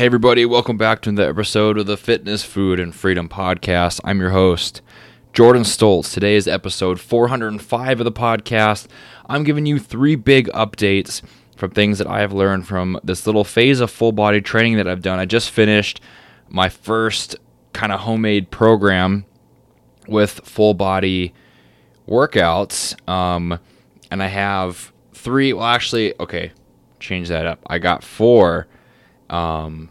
Hey, everybody, welcome back to another episode of the Fitness, Food, and Freedom Podcast. I'm your host, Jordan Stoltz. Today is episode 405 of the podcast. I'm giving you three big updates from things that I have learned from this little phase of full body training that I've done. I just finished my first kind of homemade program with full body workouts. Um, and I have three, well, actually, okay, change that up. I got four um,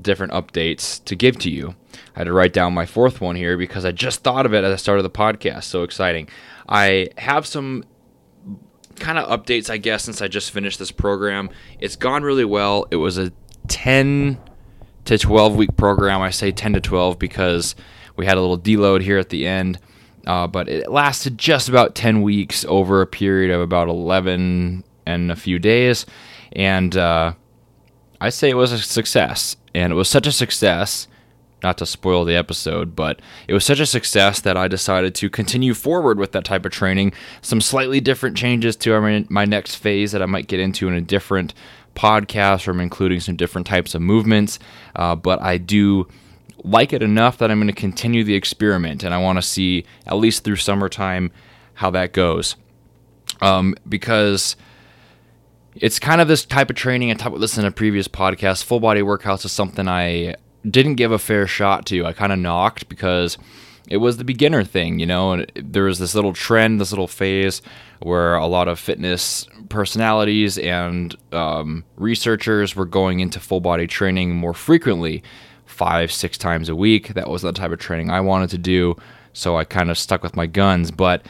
different updates to give to you. I had to write down my fourth one here because I just thought of it as I started the podcast. So exciting. I have some kind of updates, I guess, since I just finished this program. It's gone really well. It was a 10 to 12 week program. I say 10 to 12 because we had a little deload here at the end. Uh, but it lasted just about 10 weeks over a period of about 11 and a few days. And uh, I say it was a success. And it was such a success, not to spoil the episode, but it was such a success that I decided to continue forward with that type of training. Some slightly different changes to my, next phase that I might get into in a different podcast, or I'm including some different types of movements. Uh, but I do like it enough that I'm going to continue the experiment, and I want to see at least through summertime how that goes. Um, because it's kind of this type of training. I talked about this in a previous podcast. Full body workouts is something I didn't give a fair shot to. I kind of knocked because it was the beginner thing, you know. And there was this little trend, this little phase where a lot of fitness personalities and um, researchers were going into full body training more frequently, five, six times a week. That was the type of training I wanted to do. So I kind of stuck with my guns, but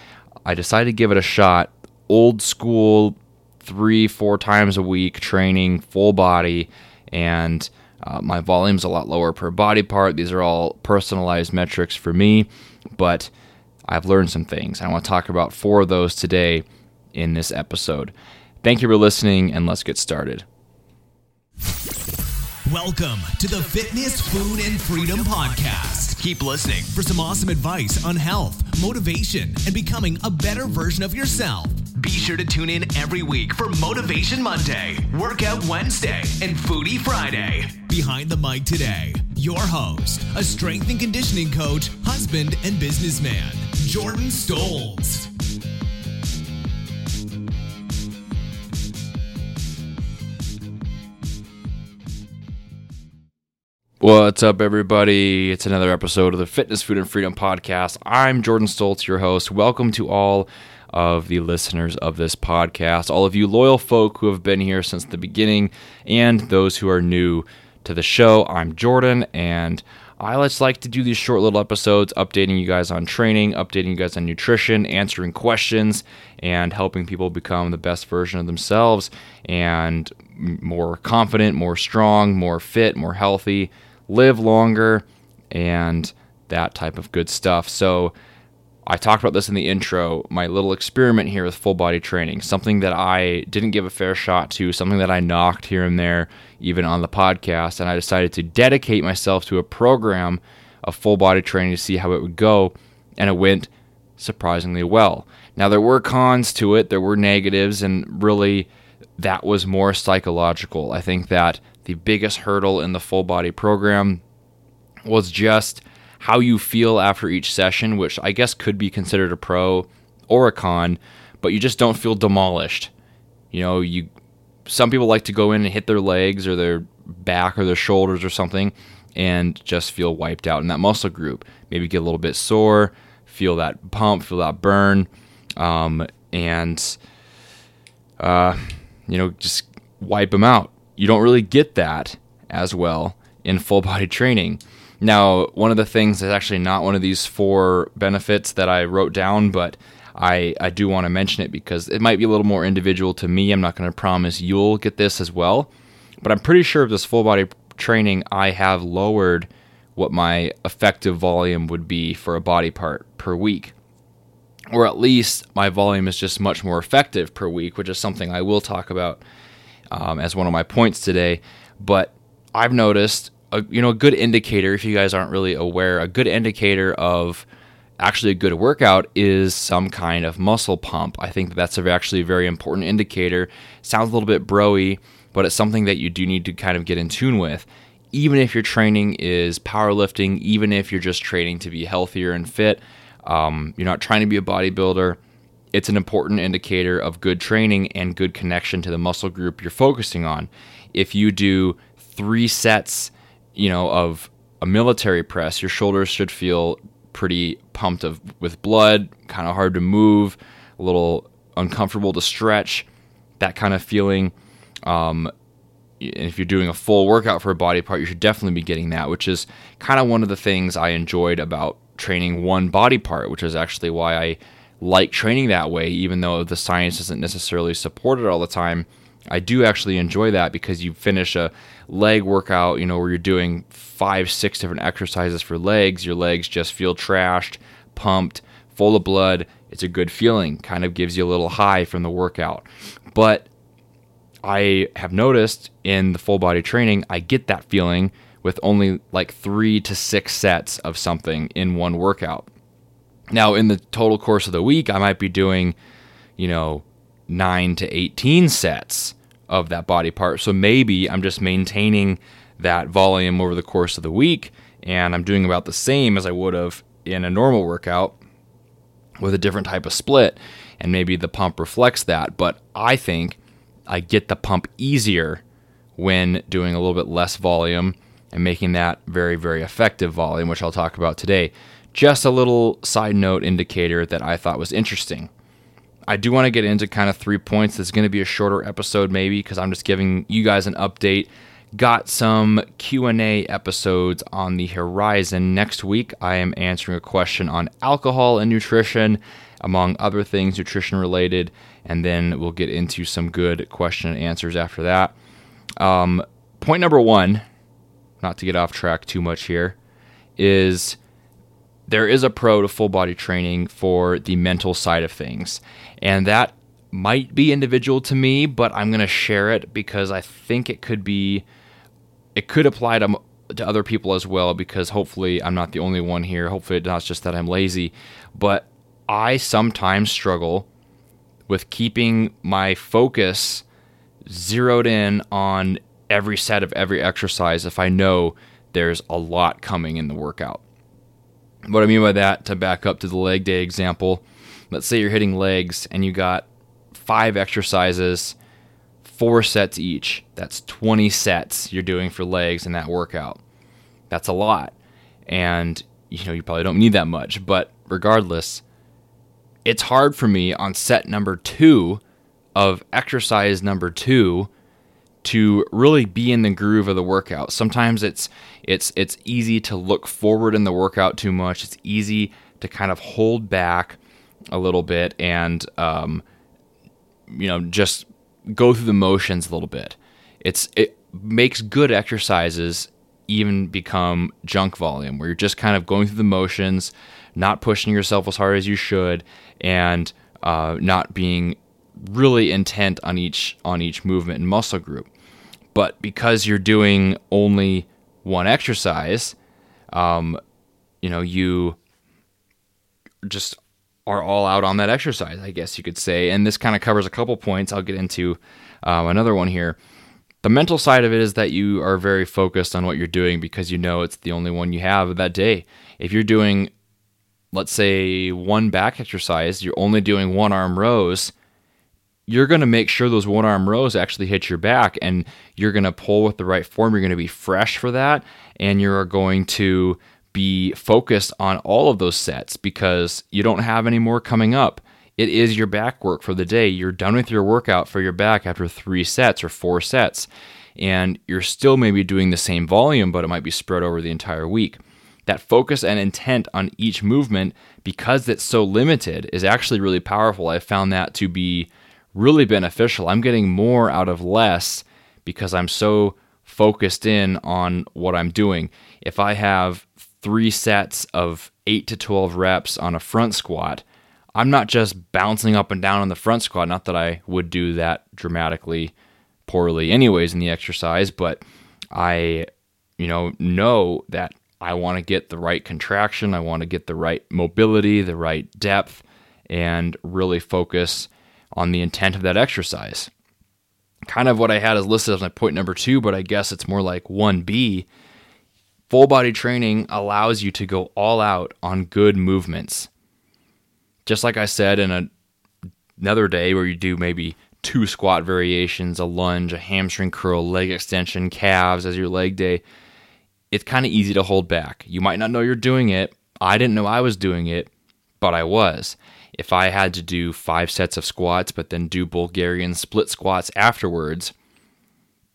I decided to give it a shot. Old school three, four times a week training, full body, and uh, my volume's a lot lower per body part. These are all personalized metrics for me, but I've learned some things. I want to talk about four of those today in this episode. Thank you for listening, and let's get started. Welcome to the Fitness, Food, and Freedom Podcast. Keep listening for some awesome advice on health, motivation, and becoming a better version of yourself. Be sure to tune in every week for Motivation Monday, Workout Wednesday, and Foodie Friday. Behind the mic today, your host, a strength and conditioning coach, husband, and businessman, Jordan Stoltz. What's up, everybody? It's another episode of the Fitness, Food, and Freedom Podcast. I'm Jordan Stoltz, your host. Welcome to all of the listeners of this podcast, all of you loyal folk who have been here since the beginning, and those who are new to the show. I'm Jordan, and I just like to do these short little episodes updating you guys on training, updating you guys on nutrition, answering questions, and helping people become the best version of themselves and more confident, more strong, more fit, more healthy, live longer, and that type of good stuff. So, I talked about this in the intro, my little experiment here with full body training, something that I didn't give a fair shot to, something that I knocked here and there, even on the podcast. And I decided to dedicate myself to a program of full body training to see how it would go. And it went surprisingly well. Now, there were cons to it, there were negatives, and really that was more psychological. I think that the biggest hurdle in the full body program was just how you feel after each session, which I guess could be considered a pro or a con, but you just don't feel demolished. You know, you some people like to go in and hit their legs or their back or their shoulders or something and just feel wiped out in that muscle group. Maybe get a little bit sore, feel that pump, feel that burn, um, and uh, you know, just wipe them out. You don't really get that as well in full body training. Now, one of the things that's actually not one of these four benefits that I wrote down, but I, I do want to mention it because it might be a little more individual to me. I'm not going to promise you'll get this as well, but I'm pretty sure this full body training, I have lowered what my effective volume would be for a body part per week. Or at least my volume is just much more effective per week, which is something I will talk about um, as one of my points today. But I've noticed a you know a good indicator if you guys aren't really aware a good indicator of actually a good workout is some kind of muscle pump i think that's a, actually a very important indicator sounds a little bit broy but it's something that you do need to kind of get in tune with. Even if your training is powerlifting, even if you're just training to be healthier and fit, um, you're not trying to be a bodybuilder, it's an important indicator of good training and good connection to the muscle group you're focusing on. If you do three sets, you know, of a military press, your shoulders should feel pretty pumped of with blood, kind of hard to move, a little uncomfortable to stretch, that kind of feeling. Um, if you're doing a full workout for a body part, you should definitely be getting that, which is kind of one of the things I enjoyed about training one body part, which is actually why I like training that way, even though the science doesn't necessarily support it all the time. I do actually enjoy that because you finish a leg workout, you know, where you're doing five, six different exercises for legs. Your legs just feel trashed, pumped, full of blood. It's a good feeling, kind of gives you a little high from the workout. But I have noticed in the full body training, I get that feeling with only like three to six sets of something in one workout. Now, in the total course of the week, I might be doing, you know, nine to 18 sets of that body part. So maybe I'm just maintaining that volume over the course of the week and I'm doing about the same as I would have in a normal workout with a different type of split. And maybe the pump reflects that. But I think I get the pump easier when doing a little bit less volume and making that very, very effective volume, which I'll talk about today. Just a little side note indicator that I thought was interesting. I do want to get into kind of three points. This is going to be a shorter episode, maybe, because I'm just giving you guys an update. Got some Q&A episodes on the horizon. Next week, I am answering a question on alcohol and nutrition, among other things nutrition related, and then we'll get into some good question and answers after that. Um, point number one, not to get off track too much here, is there is a pro to full body training for the mental side of things. And that might be individual to me, but I'm going to share it because I think it could be, it could apply to, to other people as well because hopefully I'm not the only one here. Hopefully it's not just that I'm lazy, but I sometimes struggle with keeping my focus zeroed in on every set of every exercise if I know there's a lot coming in the workout. What I mean by that, to back up to the leg day example, let's say you're hitting legs and you got five exercises, four sets each. That's 20 sets you're doing for legs in that workout. That's a lot. And, you know, you probably don't need that much. But regardless, it's hard for me on set number two of exercise number two to really be in the groove of the workout. Sometimes it's it's it's easy to look forward in the workout too much. It's easy to kind of hold back a little bit and um, you know just go through the motions a little bit. It's it makes good exercises even become junk volume where you're just kind of going through the motions, not pushing yourself as hard as you should, and uh, not being really intent on each on each movement and muscle group. But because you're doing only one exercise, um, you know, you just are all out on that exercise, I guess you could say. And this kind of covers a couple points. I'll get into um, another one here. The mental side of it is that you are very focused on what you're doing because you know it's the only one you have that day. If you're doing, let's say, one back exercise, you're only doing one arm rows you're going to make sure those one arm rows actually hit your back and you're going to pull with the right form. You're going to be fresh for that. And you're going to be focused on all of those sets because you don't have any more coming up. It is your back work for the day. You're done with your workout for your back after three sets or four sets. And you're still maybe doing the same volume, but it might be spread over the entire week. That focus and intent on each movement, because it's so limited, is actually really powerful. I found that to be really beneficial. I'm getting more out of less because I'm so focused in on what I'm doing. If I have three sets of 8 to 12 reps on a front squat, I'm not just bouncing up and down on the front squat. Not that I would do that dramatically poorly, anyways, in the exercise, but I, you know, know that I want to get the right contraction, I want to get the right mobility, the right depth, and really focus on the intent of that exercise. kind of what I had as listed as my point number two, but I guess it's more like 1B. Full body training allows you to go all out on good movements. Just like I said in a, another day where you do maybe two squat variations, a lunge, a hamstring curl, leg extension, calves as your leg day, it's kind of easy to hold back. You might not know you're doing it. I didn't know I was doing it, but I was. If I had to do five sets of squats, but then do Bulgarian split squats afterwards,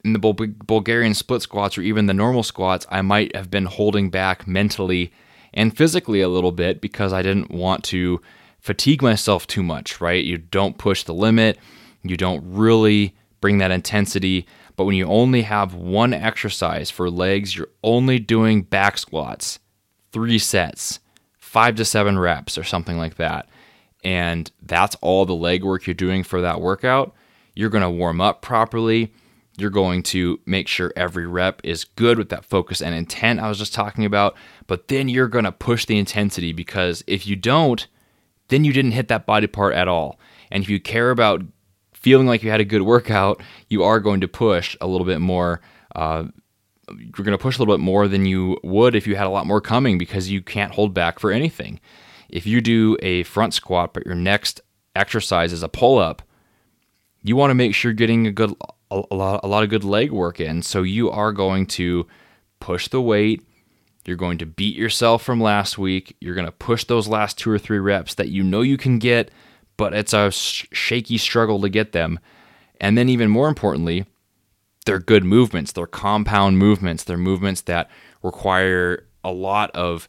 in the Bulgarian split squats or even the normal squats, I might have been holding back mentally and physically a little bit because I didn't want to fatigue myself too much, right? You don't push the limit, you don't really bring that intensity. But when you only have one exercise for legs, you're only doing back squats, three sets, five to seven reps, or something like that. And that's all the leg work you're doing for that workout. You're going to warm up properly. You're going to make sure every rep is good with that focus and intent I was just talking about. But then you're going to push the intensity because if you don't, then you didn't hit that body part at all. And if you care about feeling like you had a good workout, you are going to push a little bit more. Uh, you're going to push a little bit more than you would if you had a lot more coming because you can't hold back for anything. If you do a front squat, but your next exercise is a pull up, you want to make sure you're getting a good a, lot, a lot of good leg work in. So you are going to push the weight. You're going to beat yourself from last week. You're going to push those last two or three reps that you know you can get but it's a shaky struggle to get them. And then, even more importantly, they're good movements. They're compound movements. They're movements that require a lot of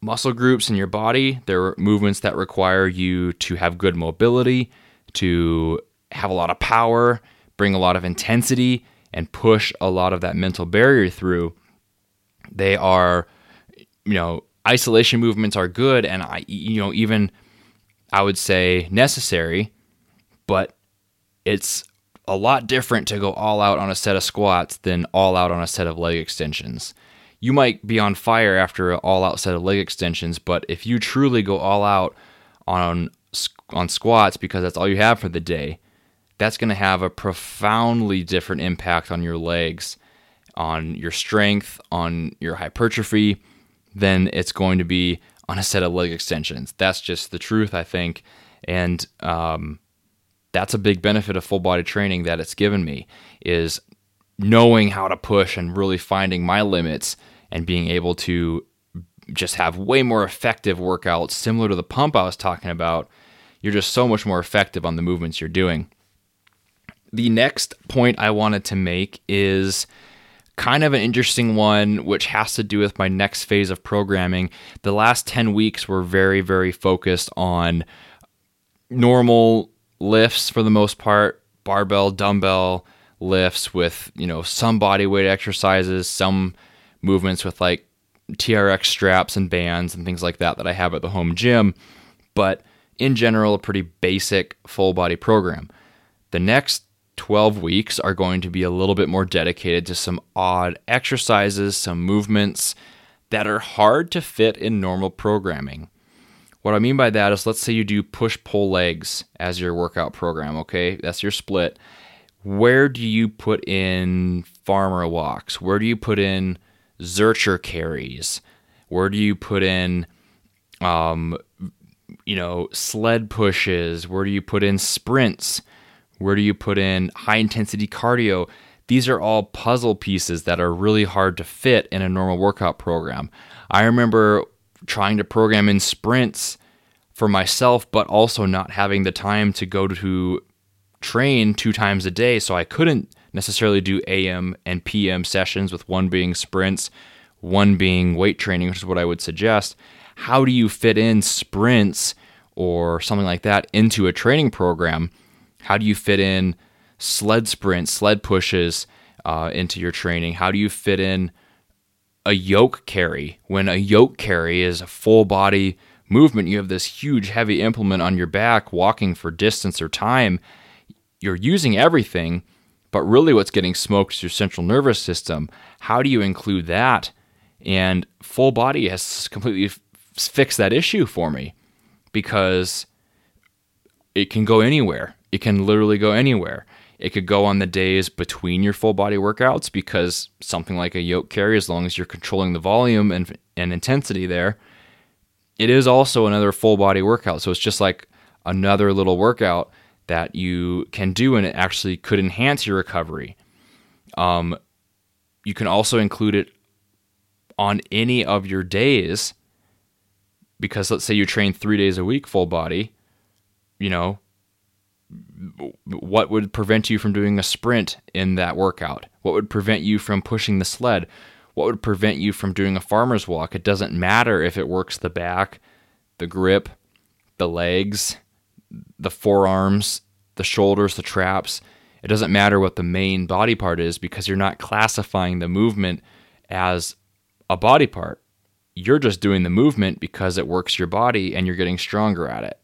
muscle groups in your body. There are movements that require you to have good mobility, to have a lot of power, bring a lot of intensity, and push a lot of that mental barrier through. They are, you know, isolation movements are good. And I, you know, even I would say necessary, but it's a lot different to go all out on a set of squats than all out on a set of leg extensions. You might be on fire after an all out set of leg extensions, but if you truly go all out on on squats because that's all you have for the day, that's going to have a profoundly different impact on your legs, on your strength, on your hypertrophy than it's going to be on a set of leg extensions. That's just the truth, I think. And um, that's a big benefit of full body training that it's given me is knowing how to push and really finding my limits and being able to just have way more effective workouts similar to the pump I was talking about. You're just so much more effective on the movements you're doing. The next point I wanted to make is kind of an interesting one, which has to do with my next phase of programming. The last 10 weeks were very, very focused on normal lifts for the most part, barbell, dumbbell lifts with, you know, some body weight exercises, some movements with like TRX straps and bands and things like that that I have at the home gym. But in general, a pretty basic full body program. The next 12 weeks are going to be a little bit more dedicated to some odd exercises, some movements that are hard to fit in normal programming. What I mean by that is, let's say you do push pull legs as your workout program, okay? That's your split. Where do you put in farmer walks? Where do you put in Zercher carries? Where do you put in, um, you know, sled pushes? Where do you put in sprints? Where do you put in high intensity cardio? These are all puzzle pieces that are really hard to fit in a normal workout program. I remember trying to program in sprints for myself, but also not having the time to go to train two times a day. So I couldn't necessarily do AM and PM sessions, with one being sprints, one being weight training, which is what I would suggest. How do you fit in sprints or something like that into a training program? How do you fit in sled sprints, sled pushes uh, into your training? How do you fit in a yoke carry? When a yoke carry is a full body movement, you have this huge heavy implement on your back walking for distance or time. You're using everything, but really what's getting smoked is your central nervous system. How do you include that? And full body has completely f- fixed that issue for me because it can go anywhere. It can literally go anywhere. It could go on the days between your full body workouts because something like a yoke carry, as long as you're controlling the volume and, and intensity there, it is also another full body workout. So it's just like another little workout that you can do, and it actually could enhance your recovery. Um, you can also include it on any of your days because let's say you train three days a week full body, you know, what would prevent you from doing a sprint in that workout? What would prevent you from pushing the sled? What would prevent you from doing a farmer's walk? It doesn't matter if it works the back, the grip, the legs, the forearms, the shoulders, the traps. It doesn't matter what the main body part is because you're not classifying the movement as a body part. You're just doing the movement because it works your body and you're getting stronger at it.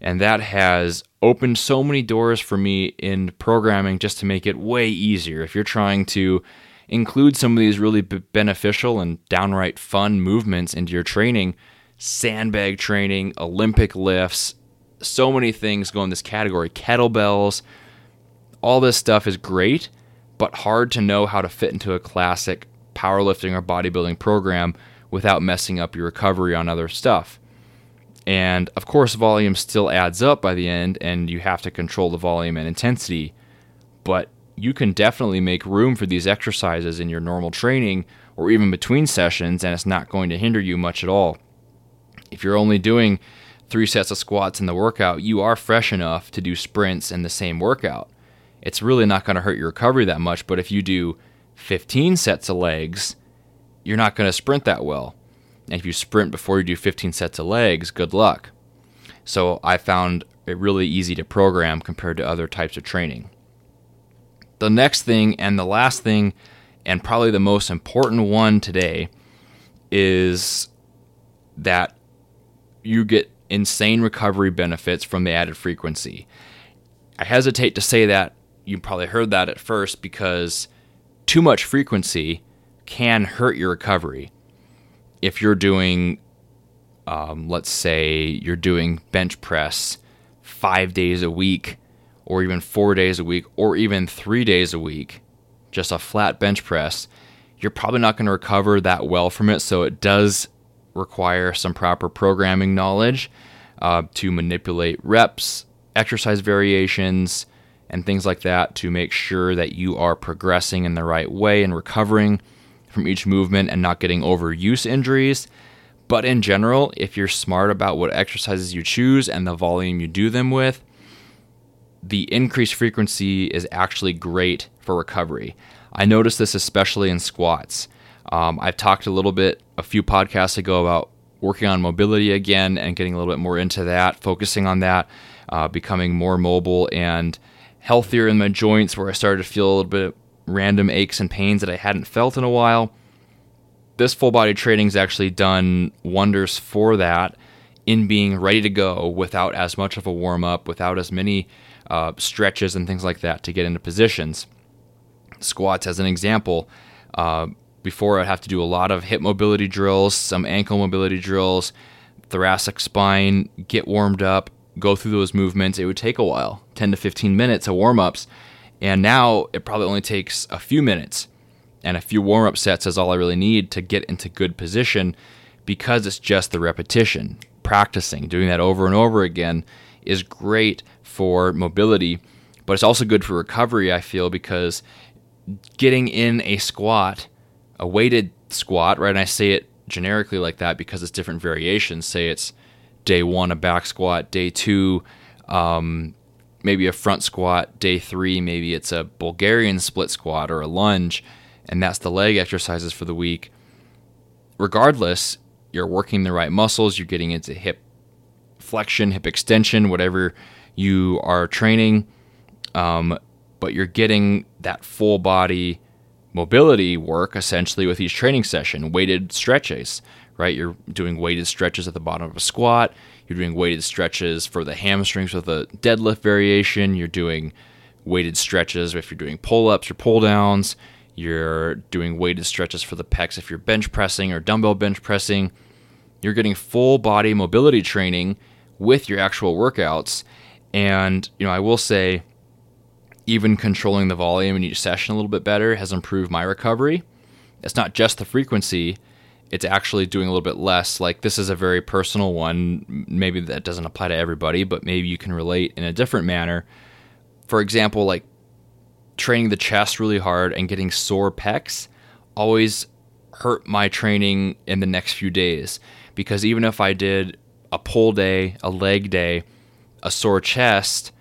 And that has opened so many doors for me in programming just to make it way easier. If you're trying to include some of these really b- beneficial and downright fun movements into your training, sandbag training, Olympic lifts, so many things go in this category. Kettlebells, all this stuff is great, but hard to know how to fit into a classic powerlifting or bodybuilding program without messing up your recovery on other stuff. And of course, volume still adds up by the end, and you have to control the volume and intensity. But you can definitely make room for these exercises in your normal training or even between sessions, and it's not going to hinder you much at all. If you're only doing three sets of squats in the workout, you are fresh enough to do sprints in the same workout. It's really not going to hurt your recovery that much, but if you do 15 sets of legs, you're not going to sprint that well. And if you sprint before you do 15 sets of legs, good luck. So I found it really easy to program compared to other types of training. The next thing and the last thing, and probably the most important one today, is that you get insane recovery benefits from the added frequency. I hesitate to say that. You probably heard that at first because too much frequency can hurt your recovery. If you're doing, um, let's say, you're doing bench press five days a week, or even four days a week, or even three days a week, just a flat bench press, you're probably not going to recover that well from it. So it does require some proper programming knowledge uh, to manipulate reps, exercise variations, and things like that to make sure that you are progressing in the right way and recovering from each movement and not getting overuse injuries. But in general, if you're smart about what exercises you choose and the volume you do them with, the increased frequency is actually great for recovery. I noticed this especially in squats. Um, I've talked a little bit a few podcasts ago about working on mobility again and getting a little bit more into that, focusing on that, uh, becoming more mobile and healthier in my joints where I started to feel a little bit random aches and pains that I hadn't felt in a while. This full body training has actually done wonders for that in being ready to go without as much of a warm up, without as many uh, stretches and things like that to get into positions. Squats, as an example, uh, before I'd have to do a lot of hip mobility drills, some ankle mobility drills, thoracic spine, get warmed up, go through those movements. It would take a while 10 to 15 minutes of warm ups. And now it probably only takes a few minutes and a few warm up sets is all I really need to get into good position because it's just the repetition. Practicing, doing that over and over again is great for mobility, but it's also good for recovery, I feel, because getting in a squat a weighted squat, right? And I say it generically like that because it's different variations. Say it's day one, a back squat, day two, um, maybe a front squat, day three, maybe it's a Bulgarian split squat or a lunge, and that's the leg exercises for the week. Regardless, you're working the right muscles, you're getting into hip flexion, hip extension, whatever you are training, um, but you're getting that full body mobility work essentially with each training session, weighted stretches, right? You're doing weighted stretches at the bottom of a squat, you're doing weighted stretches for the hamstrings with a deadlift variation, you're doing weighted stretches if you're doing pull ups or pull downs, you're doing weighted stretches for the pecs if you're bench pressing or dumbbell bench pressing. You're getting full body mobility training with your actual workouts. And, you know, I will say even controlling the volume in each session a little bit better has improved my recovery. It's not just the frequency, it's actually doing a little bit less. Like this is a very personal one. Maybe that doesn't apply to everybody, but maybe you can relate in a different manner. For example, like training the chest really hard and getting sore pecs always hurt my training in the next few days because even if I did a pull day, a leg day, a sore chest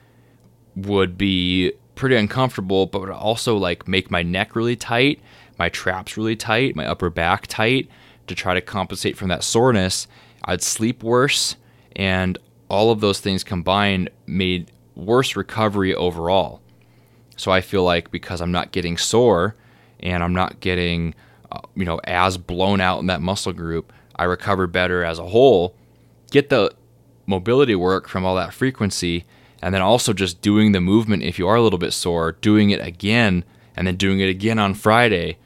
would be pretty uncomfortable, but would also like make my neck really tight, my traps really tight, my upper back tight to try to compensate from that soreness. I'd sleep worse, and all of those things combined made worse recovery overall. So I feel like because I'm not getting sore and I'm not getting, uh, you know, as blown out in that muscle group, I recover better as a whole. Get the mobility work from all that frequency, and then also just doing the movement if you are a little bit sore, doing it again, and then doing it again on Friday.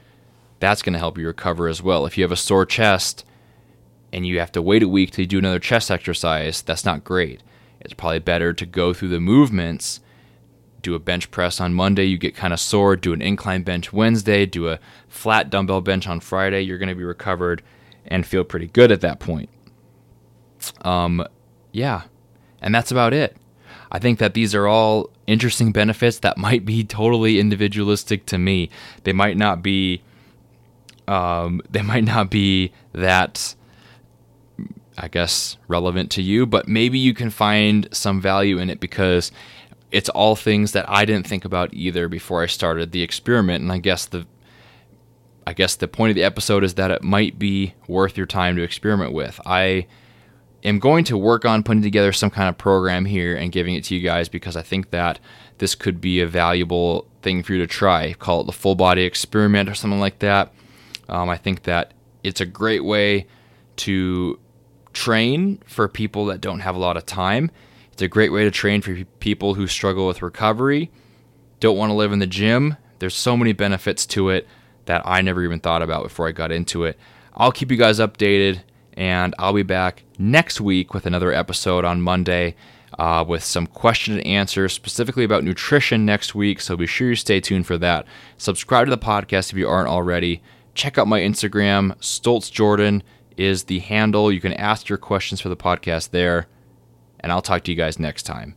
That's going to help you recover as well. If you have a sore chest and you have to wait a week to do another chest exercise, that's not great. It's probably better to go through the movements do a bench press on Monday, you get kind of sore, do an incline bench Wednesday, do a flat dumbbell bench on Friday, you're going to be recovered and feel pretty good at that point. Um, yeah, and that's about it. I think that these are all interesting benefits that might be totally individualistic to me. They might not be, um, they might not be that, I guess, relevant to you, but maybe you can find some value in it because it's all things that I didn't think about either before I started the experiment. And I guess the I guess the point of the episode is that it might be worth your time to experiment with. I am going to work on putting together some kind of program here and giving it to you guys because I think that this could be a valuable thing for you to try. Call it the full body experiment or something like that. Um, I think that it's a great way to train for people that don't have a lot of time it's a great way to train for people who struggle with recovery, don't want to live in the gym. There's so many benefits to it that I never even thought about before I got into it. I'll keep you guys updated, and I'll be back next week with another episode on Monday uh, with some question and answers specifically about nutrition next week. So be sure you stay tuned for that. Subscribe to the podcast if you aren't already. Check out my Instagram. Stoltz Jordan is the handle. You can ask your questions for the podcast there and I'll talk to you guys next time.